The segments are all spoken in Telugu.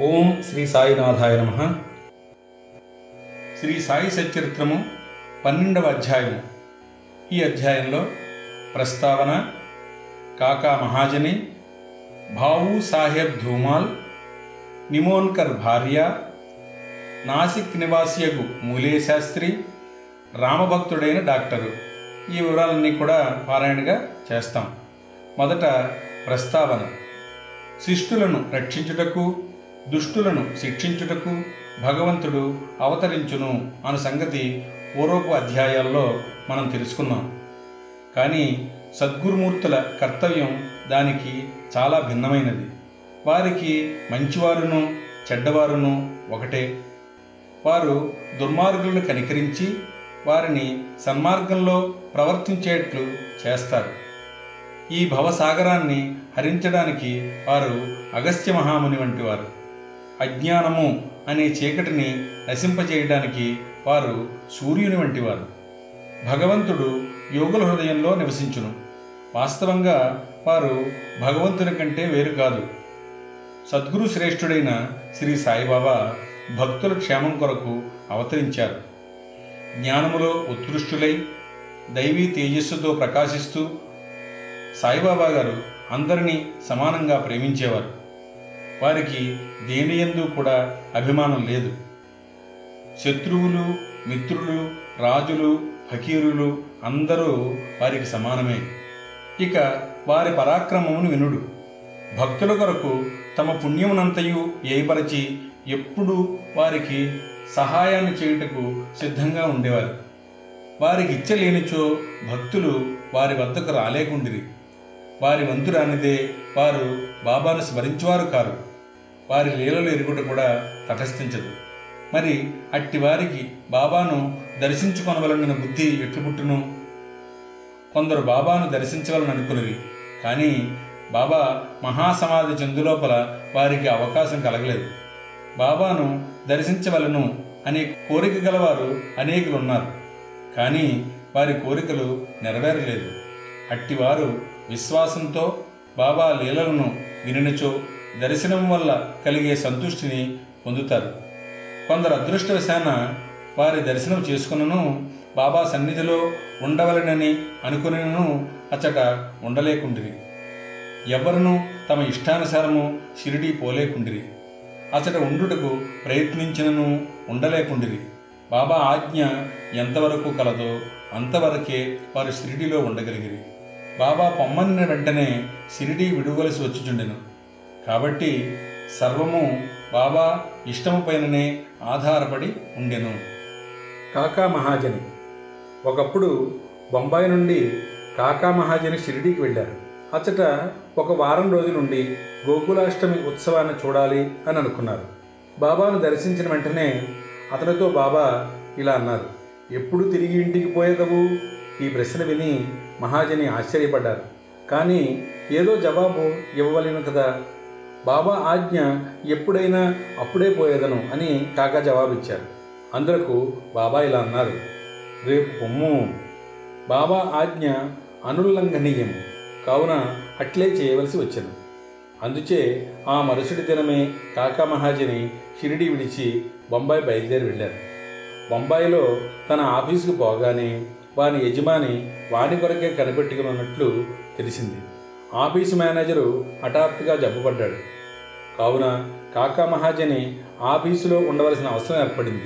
ఓం శ్రీ సాయినాథాయ నమ. శ్రీ సాయి సచరిత్రము పన్నెండవ అధ్యాయము. ఈ అధ్యాయంలో ప్రస్తావన కాకా మహాజని భావు సాహెబ్ ధూమాల్ నిమోన్కర్ భార్య నాసిక్ నివాసియగు మూలే శాస్త్రి రామభక్తుడైన డాక్టరు. ఈ వివరాలన్నీ కూడా పారాయణగా చేస్తాం. మొదట ప్రస్తావన. శిష్టులను రక్షించుటకు దుష్టులను శిక్షించుటకు భగవంతుడు అవతరించును అను సంగతి పూర్వపు అధ్యాయాల్లో మనం తెలుసుకున్నాం. కానీ సద్గురుమూర్తుల కర్తవ్యం దానికి చాలా భిన్నమైనది. వారికి మంచివారును చెడ్డవారును ఒకటే. వారు దుర్మార్గులను కనికరించి వారిని సన్మార్గంలో ప్రవర్తించేట్లు చేస్తారు. ఈ భవసాగరాన్ని హరించడానికి వారు అగస్త్య మహాముని వంటి వారు అజ్ఞానము అనే చీకటిని నశింపజేయడానికి వారు సూర్యుని వంటివారు. భగవంతుడు యోగుల హృదయంలో నివసించును. వాస్తవంగా వారు భగవంతుని కంటే వేరు కాదు. సద్గురు శ్రేష్ఠుడైన శ్రీ సాయిబాబా భక్తుల క్షేమం కొరకు అవతరించారు. జ్ఞానములో ఉత్కృష్టులై దైవీ తేజస్సుతో ప్రకాశిస్తూ సాయిబాబా గారు అందరినీ సమానంగా ప్రేమించేవారు. వారికి దేని ఎందు కూడా అభిమానం లేదు. శత్రువులు మిత్రులు రాజులు ఫకీరులు అందరూ వారికి సమానమే. ఇక వారి పరాక్రమమును వినుడు. భక్తుల కొరకు తమ పుణ్యమునంతయు ఏపరచి ఎప్పుడు వారికి సహాయాన్ని చేయుటకు సిద్ధంగా ఉండేవారు. వారికి ఇచ్చలేనిచో భక్తులు వారి వద్దకు రాలేకుండిరి. వారి వంతు రానిదే వారు బాబాను స్మరించేవారు కారు. వారి లీలలు ఎరుగుట కూడా తటస్థించదు. మరి అట్టి వారికి బాబాను దర్శించుకొనవలన బుద్ధి ఎట్లుపుట్టును కొందరు బాబాను దర్శించవలని అనుకున్నది కానీ బాబా మహాసమాధి చెందులోపల వారికి అవకాశం కలగలేదు. బాబాను దర్శించవలను అనే కోరిక గలవారు అనేకులు ఉన్నారు కానీ వారి కోరికలు నెరవేరలేదు. అట్టివారు విశ్వాసంతో బాబా లీలలను వినినచో దర్శనం వల్ల కలిగే సంతుష్టిని పొందుతారు. కొందరు అదృష్టవశాన వారి దర్శనం చేసుకున్నను బాబా సన్నిధిలో ఉండవలనని అనుకునను అచ్చట ఉండలేకుండిరి. ఎవరును తమ ఇష్టానుసారము షిరిడి పోలేకుండిరి. అచ్చట ఉండుటకు ప్రయత్నించినను ఉండలేకుండిరి. బాబా ఆజ్ఞ ఎంతవరకు కలదో అంతవరకే వారు షిరిడిలో ఉండగలిగిరి. బాబా పొమ్మన్న వెంటనే షిరిడి విడువలసి వచ్చిచుండెను. కాబట్టి సర్వము బాబా ఇష్టము పైననే ఆధారపడి ఉండెను. కాకా మహాజని. ఒకప్పుడు బొంబాయి నుండి కాకా మహాజని షిరిడీకి వెళ్ళారు. అచ్చట ఒక వారం రోజులుండి గోకులాష్టమి ఉత్సవాన్ని చూడాలి అని అనుకున్నారు. బాబాను దర్శించిన వెంటనే అతనితో బాబా ఇలా అన్నారు ఎప్పుడు తిరిగి ఇంటికి పోయేదవు ఈ ప్రశ్న విని మహాజని ఆశ్చర్యపడ్డారు. కానీ ఏదో జవాబు ఇవ్వవలేను కదా. బాబా ఆజ్ఞ ఎప్పుడైనా అప్పుడే పోయేదను అని కాకా జవాబిచ్చారు అందరకు బాబా ఇలా అన్నారు. రేపు పొమ్ము. బాబా ఆజ్ఞ అనుల్లంఘనీయం. కావున అట్లే చేయవలసి వచ్చింది అందుచే ఆ మరుసటి దినమే కాకా మహాజని షిరిడి విడిచి బొంబాయి బయలుదేరి వెళ్ళారు. బొంబాయిలో తన ఆఫీసుకు పోగానే వాని యజమాని వాని కొరకే కనిపెట్టుకున్నట్లు తెలిసింది. ఆఫీసు మేనేజరు హఠాత్తుగా జబ్బుపడ్డాడు. కావున కాకా మహాజని ఆఫీసులో ఉండవలసిన అవసరం ఏర్పడింది.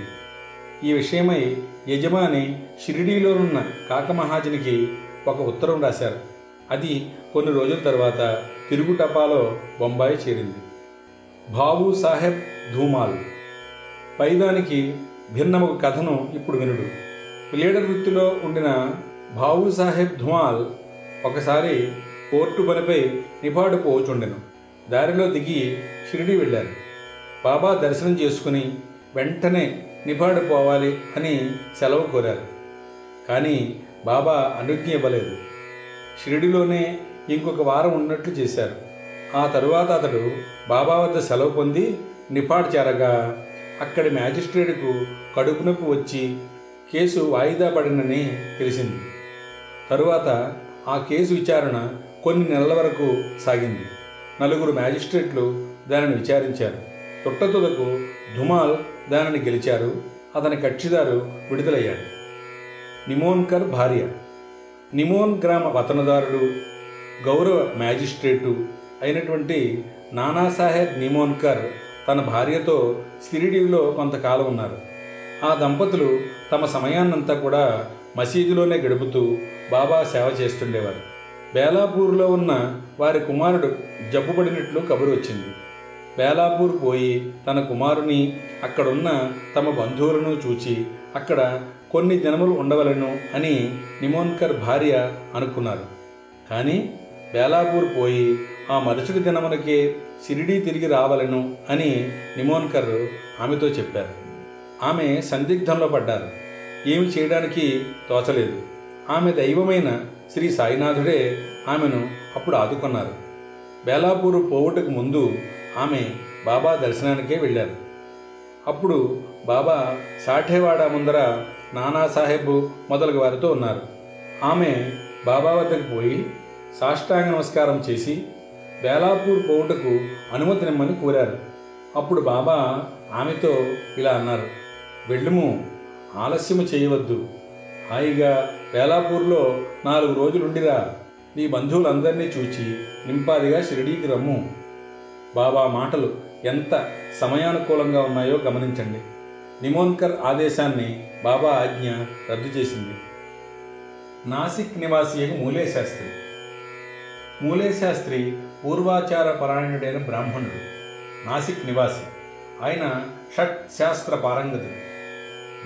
ఈ విషయమై యజమాని షిరిడీలోనున్న కాక మహాజనికి ఒక ఉత్తరం రాశారు. అది కొన్ని రోజుల తర్వాత తిరుగు టపాలో బొంబాయి చేరింది. బాబు సాహెబ్ ధూమాల్. పైదానికి భిన్నమొక కథను ఇప్పుడు వినుడు. లీడర్ వృత్తిలో ఉండిన బాబు సాహెబ్ ధుమాల్ ఒకసారి కోర్టు పనిపై నిపాడు పోచుండెను. దారిలో దిగి షిరిడి వెళ్ళారు. బాబా దర్శనం చేసుకుని వెంటనే నిపాడు పోవాలి అని సెలవు కోరారు. కానీ బాబా అనుజ్ఞ ఇవ్వలేదు. షిరిడిలోనే ఇంకొక వారం ఉన్నట్లు చేశారు. ఆ తరువాత అతడు బాబా వద్ద సెలవు పొంది నిపాడు చేరగా అక్కడి మ్యాజిస్ట్రేట్కు కడుపు నొప్పి వచ్చి కేసు వాయిదా పడినని తెలిసింది. తరువాత ఆ కేసు విచారణ కొన్ని నెలల వరకు సాగింది. నలుగురు మ్యాజిస్ట్రేట్లు దానిని విచారించారు. తుట్టతుదకు ధుమాల్ దానిని గెలిచారు. అతని కక్షిదారు విడుదలయ్యాడు. నిమోన్కర్ భార్య. నిమోన్ గ్రామ వతనదారుడు గౌరవ మ్యాజిస్ట్రేటు అయినటువంటి నానాసాహెబ్ నిమోన్కర్ తన భార్యతో సిరిడీలో కొంతకాలం ఉన్నారు. ఆ దంపతులు తమ సమయాన్నంతా కూడా మసీదులోనే గడుపుతూ బాబా సేవ చేస్తుండేవారు. బేలాపూర్లో ఉన్న వారి కుమారుడు జబ్బుపడినట్లు కబురు వచ్చింది. బేలాపూర్ పోయి తన కుమారుని అక్కడున్న తమ బంధువులను చూచి అక్కడ కొన్ని దినములు ఉండవలను అని నిమోన్కర్ భార్య అనుకున్నారు. కానీ బేలాపూర్ పోయి ఆ మరుసటి దినమునకే షిరిడీ తిరిగి రావాలను అని నిమోన్కర్ ఆమెతో చెప్పారు. ఆమె సందిగ్ధంలో పడ్డారు. ఏమి చేయడానికి తోచలేదు. ఆమె దైవమైన శ్రీ సాయినాథుడే ఆమెను అప్పుడు ఆదుకున్నారు. బేలాపూరు పోవుటకు ముందు ఆమె బాబా దర్శనానికే వెళ్ళారు. అప్పుడు బాబా సాఠేవాడ ముందర నానాసాహెబ్ మొదలగు వారితో ఉన్నారు. ఆమె బాబా వద్దకు పోయి సాష్టాంగ నమస్కారం చేసి బేలాపూర్ పోవుటకు అనుమతినిమ్మని కోరారు. అప్పుడు బాబా ఆమెతో ఇలా అన్నారు. వెళ్ళుము ఆలస్యము చేయవద్దు. హాయిగా వేలాపూర్లో నాలుగు రోజులుండిరా. నీ బంధువులందరినీ చూచి నింపాదిగా షిరిడీకి రమ్ము. బాబా మాటలు ఎంత సమయానుకూలంగా ఉన్నాయో గమనించండి. నిమోన్కర్ ఆదేశాన్ని బాబా ఆజ్ఞ రద్దు చేసింది. నాసిక్ నివాసి మూలే శాస్త్రి మూలే శాస్త్రి పూర్వాచార పరాయణుడైన బ్రాహ్మణుడు. నాసిక్ నివాసి. ఆయన షట్ శాస్త్ర పారంగతుడు.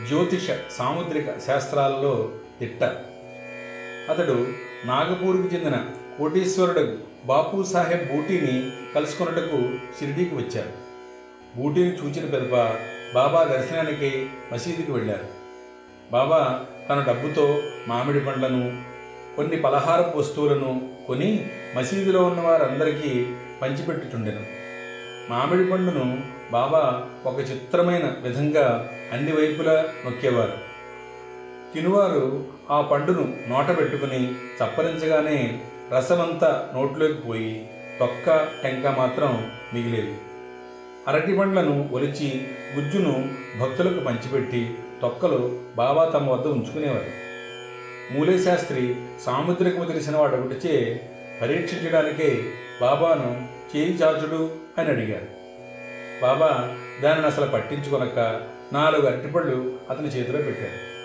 జ్యోతిష సాముద్రిక శాస్త్రాలలో తిట్ట అతడు నాగపూర్కు చెందిన కోటీశ్వరుడు బాపు సాహెబ్ బూటీని కలుసుకున్నట్టుకు షిరిడీకి వచ్చారు. బూటీని చూచిన పెదప బాబా దర్శనానికి మసీదుకి వెళ్ళారు. బాబా తన డబ్బుతో మామిడి పండ్లను కొన్ని పలహారపు వస్తువులను కొని మసీదులో ఉన్న వారందరికీ పంచిపెట్టుచుండెను. మామిడి పండును బాబా ఒక చిత్రమైన విధంగా అన్ని వైపులా నొక్కేవారు. తినువారు ఆ పండును నోట పెట్టుకుని చప్పరించగానే రసమంతా నోట్లోకి పోయి తొక్క టెంక మాత్రం మిగిలేదు. అరటి పండ్లను ఒలిచి గుజ్జును భక్తులకు పంచిపెట్టి తొక్కలు బాబా తమ వద్ద ఉంచుకునేవారు. మూలేశాస్త్రి సాముద్రికము తెలిసిన వాడు ఒకటిచే పరీక్షించడానికే బాబాను చేయి చాచుడు అని అడిగారు. బాబా దానిని అసలు పట్టించుకొనక నాలుగు అరటిపళ్ళు అతని చేతిలో పెట్టారు.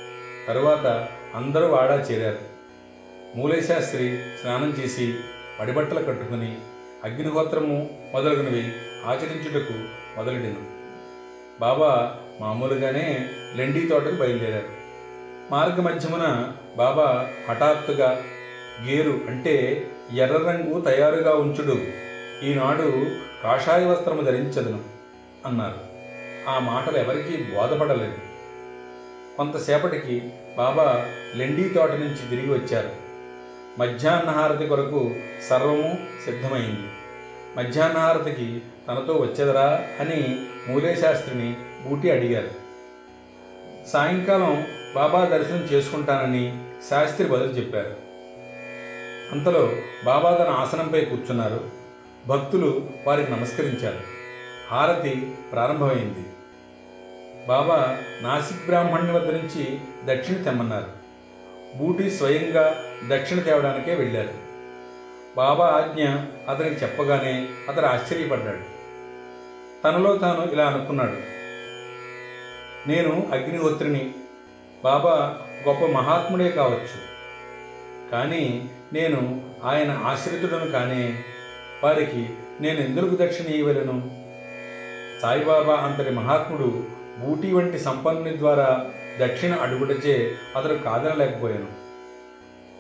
తరువాత అందరూ ఆడా చేరారు. మూలేశాస్త్రి స్నానం చేసి పడిబట్టలు కట్టుకుని అగ్నిహోత్రము మొదలగునవి ఆచరించుటకు మొదలెడిను. బాబా మామూలుగానే లెండీ తోటకు బయలుదేరారు. మార్గ మధ్యమున బాబా హఠాత్తుగా గేరు అంటే ఎర్ర రంగు తయారుగా ఉంచుడు. ఈనాడు కాషాయ వస్త్రము ధరించదును. అన్నారు. ఆ మాటలు ఎవరికీ బోధపడలేదు. కొంతసేపటికి బాబా లెండీ తోట నుంచి తిరిగి వచ్చారు. మధ్యాహ్నహారతి కొరకు సర్వము సిద్ధమైంది. మధ్యాహ్నహారతికి తనతో వచ్చేదరా అని మూలేశాస్త్రిని బూటి అడిగారు. సాయంకాలం బాబా దర్శనం చేసుకుంటానని శాస్త్రి బదులు చెప్పారు. అంతలో బాబా తన ఆసనంపై కూర్చున్నారు. భక్తులు వారికి నమస్కరించారు. హారతి ప్రారంభమైంది. బాబా నాసిక్ బ్రాహ్మణుని వద్ద నుంచి దక్షిణ తెమ్మన్నారు. బూటి స్వయంగా దక్షిణ తేవడానికే వెళ్ళారు. బాబా ఆజ్ఞ అతనికి చెప్పగానే అతడు ఆశ్చర్యపడ్డాడు. తనలో తాను ఇలా అనుకున్నాడు. నేను అగ్నిహోత్రిని. బాబా గొప్ప మహాత్ముడే కావచ్చు. కానీ నేను ఆయన ఆశ్రితుడను కానే వారికి నేను ఎందుకు దక్షిణ ఇవ్వలేను సాయిబాబా అంతటి మహాత్ముడు ఊటీ వంటి సంపన్నుని ద్వారా దక్షిణ అడుగుటచే అతడు కాదనలేకపోయాను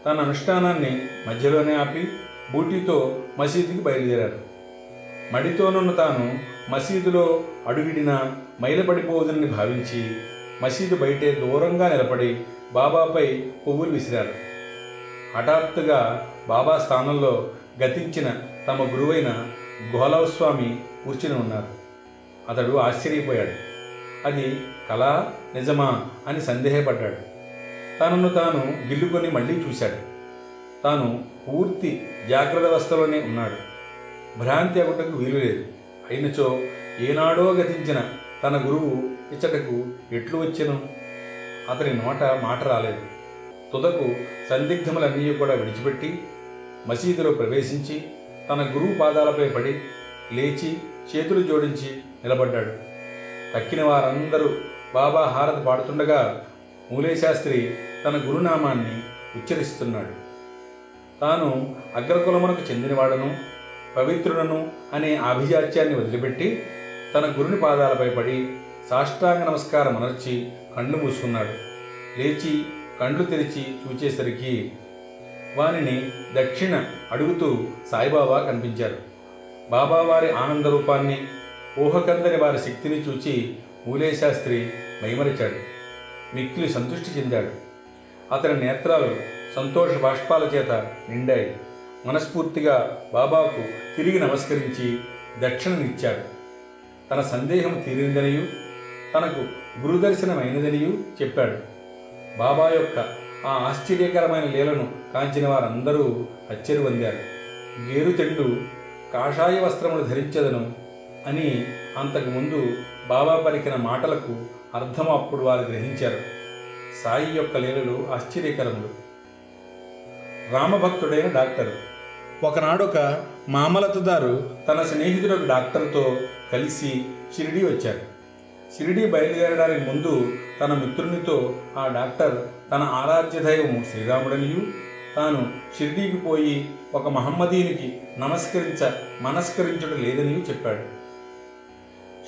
తన అనుష్ఠానాన్ని మధ్యలోనే ఆపి బూటీతో మసీదుకి బయలుదేరారు మడితోనున్న తాను మసీదులో అడుగిడిన మైలపడిపోవదని భావించి మసీదు బయటే దూరంగా నిలబడి బాబాపై పువ్వులు విసిరారు హఠాత్తుగా బాబా స్థానంలో గతించిన తమ గురువైన గోలవస్వామి కూర్చుని ఉన్నారు. అతడు ఆశ్చర్యపోయాడు. అది కళా నిజమా అని సందేహపడ్డాడు. తనను తాను గిల్లుకొని మళ్ళీ చూశాడు. తాను పూర్తి జాగ్రత్త అవస్థలోనే ఉన్నాడు. భ్రాంతి అగుటకు వీలు లేదు అయినచో ఏనాడో గతించిన తన గురువు ఇచ్చటకు ఎట్లు వచ్చెను? అతని నోట మాట రాలేదు. తుదకు సందిగ్ధములన్నీ కూడా విడిచిపెట్టి మసీదులో ప్రవేశించి తన గురువు పాదాలపై పడి లేచి చేతులు జోడించి నిలబడ్డాడు. తక్కిన వారందరూ బాబా హారతి పాడుతుండగా మూలేశాస్త్రి తన గురునామాన్ని ఉచ్చరిస్తున్నాడు. తాను అగ్రకులమునకు చెందినవాడను పవిత్రుడను అనే ఆభిజాత్యాన్ని వదిలిపెట్టి తన గురుని పాదాలపై పడి సాష్టాంగ నమస్కారం అనర్చి కళ్ళు మూసుకున్నాడు. లేచి కండ్లు తెరిచి చూచేసరికి వానిని దక్షిణ అడుగుతూ సాయిబాబా కనిపించారు. బాబావారి ఆనంద రూపాన్ని ఊహకందని వారి శక్తిని చూచి మూలేశాస్త్రి మైమరిచాడు. మిక్కిలి సంతృష్టి చెందాడు. అతని నేత్రాలు సంతోష బాష్పాల చేత నిండాయి. మనస్ఫూర్తిగా బాబాకు తిరిగి నమస్కరించి దక్షిణనిచ్చాడు. తన సందేహం తీరిందనియు తనకు గురుదర్శనమైనదనియూ చెప్పాడు. బాబా యొక్క ఆ ఆశ్చర్యకరమైన లీలను కాంచిన వారందరూ అచ్చరి పొందారు గేరుతెండు కాషాయ వస్త్రములు ధరించదను అని అంతకుముందు బాబా పలికిన మాటలకు అర్థం అప్పుడు వారు గ్రహించారు. సాయి యొక్క లీలలు ఆశ్చర్యకరములు. రామభక్తుడైన డాక్టర్. ఒకనాడొక మామలతదారు తన స్నేహితుడు డాక్టర్తో కలిసి షిరిడీ వచ్చారు షిరిడీ బయలుదేరడానికి ముందు తన మిత్రునితో ఆ డాక్టర్ తన ఆరాధ్య దైవము శ్రీరాముడనియు తాను షిరిడీకి పోయి ఒక మహమ్మదీనికి నమస్కరించ మనస్కరించడం లేదని చెప్పాడు.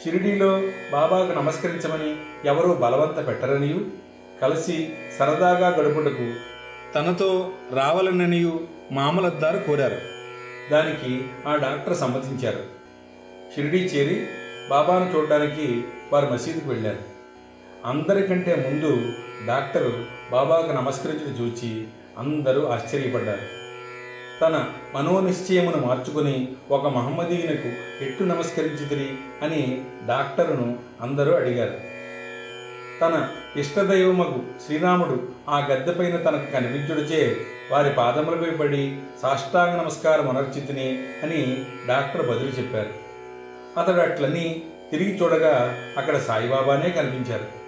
షిరిడీలో బాబాకు నమస్కరించమని ఎవరూ బలవంత పెట్టరనియు. కలిసి సరదాగా గడుపుటకు తనతో రావాలననియు మామలద్దారు కోరారు. దానికి ఆ డాక్టర్ సమ్మతించారు. షిరిడీ చేరి బాబాను చూడడానికి వారు మసీదుకు వెళ్ళారు. అందరికంటే ముందు డాక్టరు బాబాకు నమస్కరించడం చూచి అందరూ ఆశ్చర్యపడ్డారు. తన మనోనిశ్చయమును మార్చుకుని ఒక మహమ్మదీయునకు ఎట్టు నమస్కరించితిరి అని డాక్టరును అందరూ అడిగారు. తన ఇష్టదైవమగు శ్రీరాముడు ఆ గద్దెపైన తనకు కనిపించుడిచే వారి పాదములపై పడి సాష్టాంగ నమస్కారం అనర్చితిని అని డాక్టర్ బదులు చెప్పారు. అతడు అట్లని తిరిగి చూడగా అక్కడ సాయిబాబానే కనిపించారు.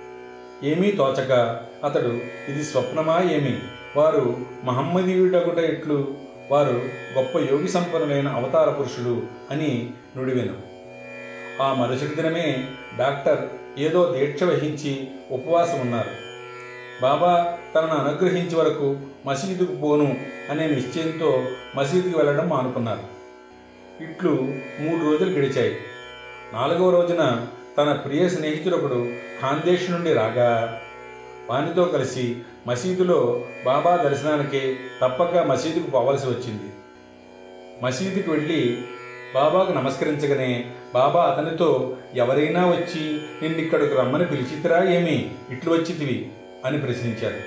ఏమీ తోచక అతడు ఇది స్వప్నమా ఏమి? వారు మహమ్మదీయుడగుట ఇట్లు వారు గొప్ప యోగి సంపన్నులైన అవతార పురుషులు అని నుడివెను. ఆ మరుసటి దినమే డాక్టర్ ఏదో దీక్ష వహించి ఉపవాసం ఉన్నారు. బాబా తనను అనుగ్రహించే వరకు మసీదుకు పోను అనే నిశ్చయంతో మసీదుకి వెళ్ళడం మానుకున్నారు. ఇట్లు మూడు రోజులు గడిచాయి. నాలుగవ రోజున తన ప్రియ స్నేహితుడొకడు ఖాందేశ్ నుండి రాగా వానితో కలిసి మసీదులో బాబా దర్శనానికి తప్పక మసీదుకు పోవలసి వచ్చింది. మసీదుకు వెళ్ళి బాబాకు నమస్కరించగానే బాబా అతనితో ఎవరైనా వచ్చి నిన్నిక్కడికి రమ్మని పిలిచితిరా ఏమి? ఇట్లు వచ్చితివి? అని ప్రశ్నించారు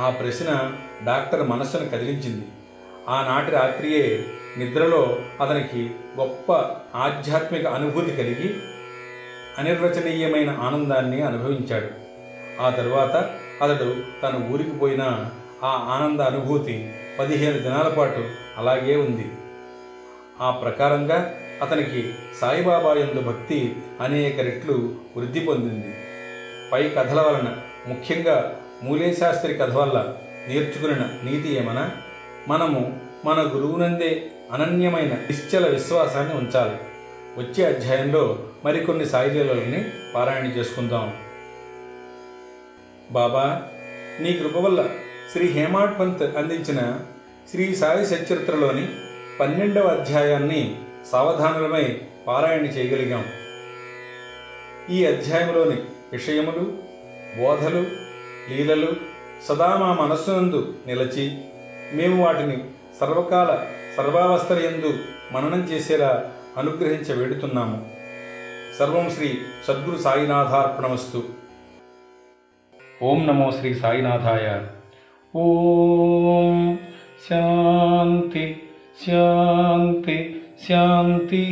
ఆ ప్రశ్న డాక్టర్ మనస్సును కదిలించింది. ఆనాటి రాత్రియే నిద్రలో అతనికి గొప్ప ఆధ్యాత్మిక అనుభూతి కలిగి అనిర్వచనీయమైన ఆనందాన్ని అనుభవించాడు. ఆ తరువాత అతడు తన ఊరికి పోయిన ఆ ఆనంద అనుభూతి పదిహేను దినాల పాటు అలాగే ఉంది. ఆ ప్రకారంగా అతనికి సాయిబాబా యందు భక్తి అనేక రెట్లు వృద్ధి పొందింది. పై కథల వలన ముఖ్యంగా మూలేశాస్త్రి కథ వల్ల నేర్చుకున్న నీతి ఏమనా మనము మన గురువునందే అనన్యమైన నిశ్చల విశ్వాసాన్ని ఉంచాలి. వచ్చే అధ్యాయంలో మరికొన్ని సాయిలీలని పారాయణ చేసుకుందాం. బాబా నీ కృప వల్ల శ్రీ హేమాడ్ పంత్ అందించిన శ్రీ సాయి సచరిత్రలోని పన్నెండవ అధ్యాయాన్ని సావధానులమై పారాయణ చేయగలిగాం. ఈ అధ్యాయంలోని విషయములు బోధలు లీలలు సదా మా మనస్సునందు నిలచి మేము వాటిని సర్వకాల సర్వావస్థలయందు మననం చేసేలా అనుగ్రహించ వేడుతున్నాము. సర్వం శ్రీ సద్గురు సాయినాథార్పణమస్తు. ఓం నమో శ్రీ సాయినాథాయ ఓం శాంతి శాంతి శాంతి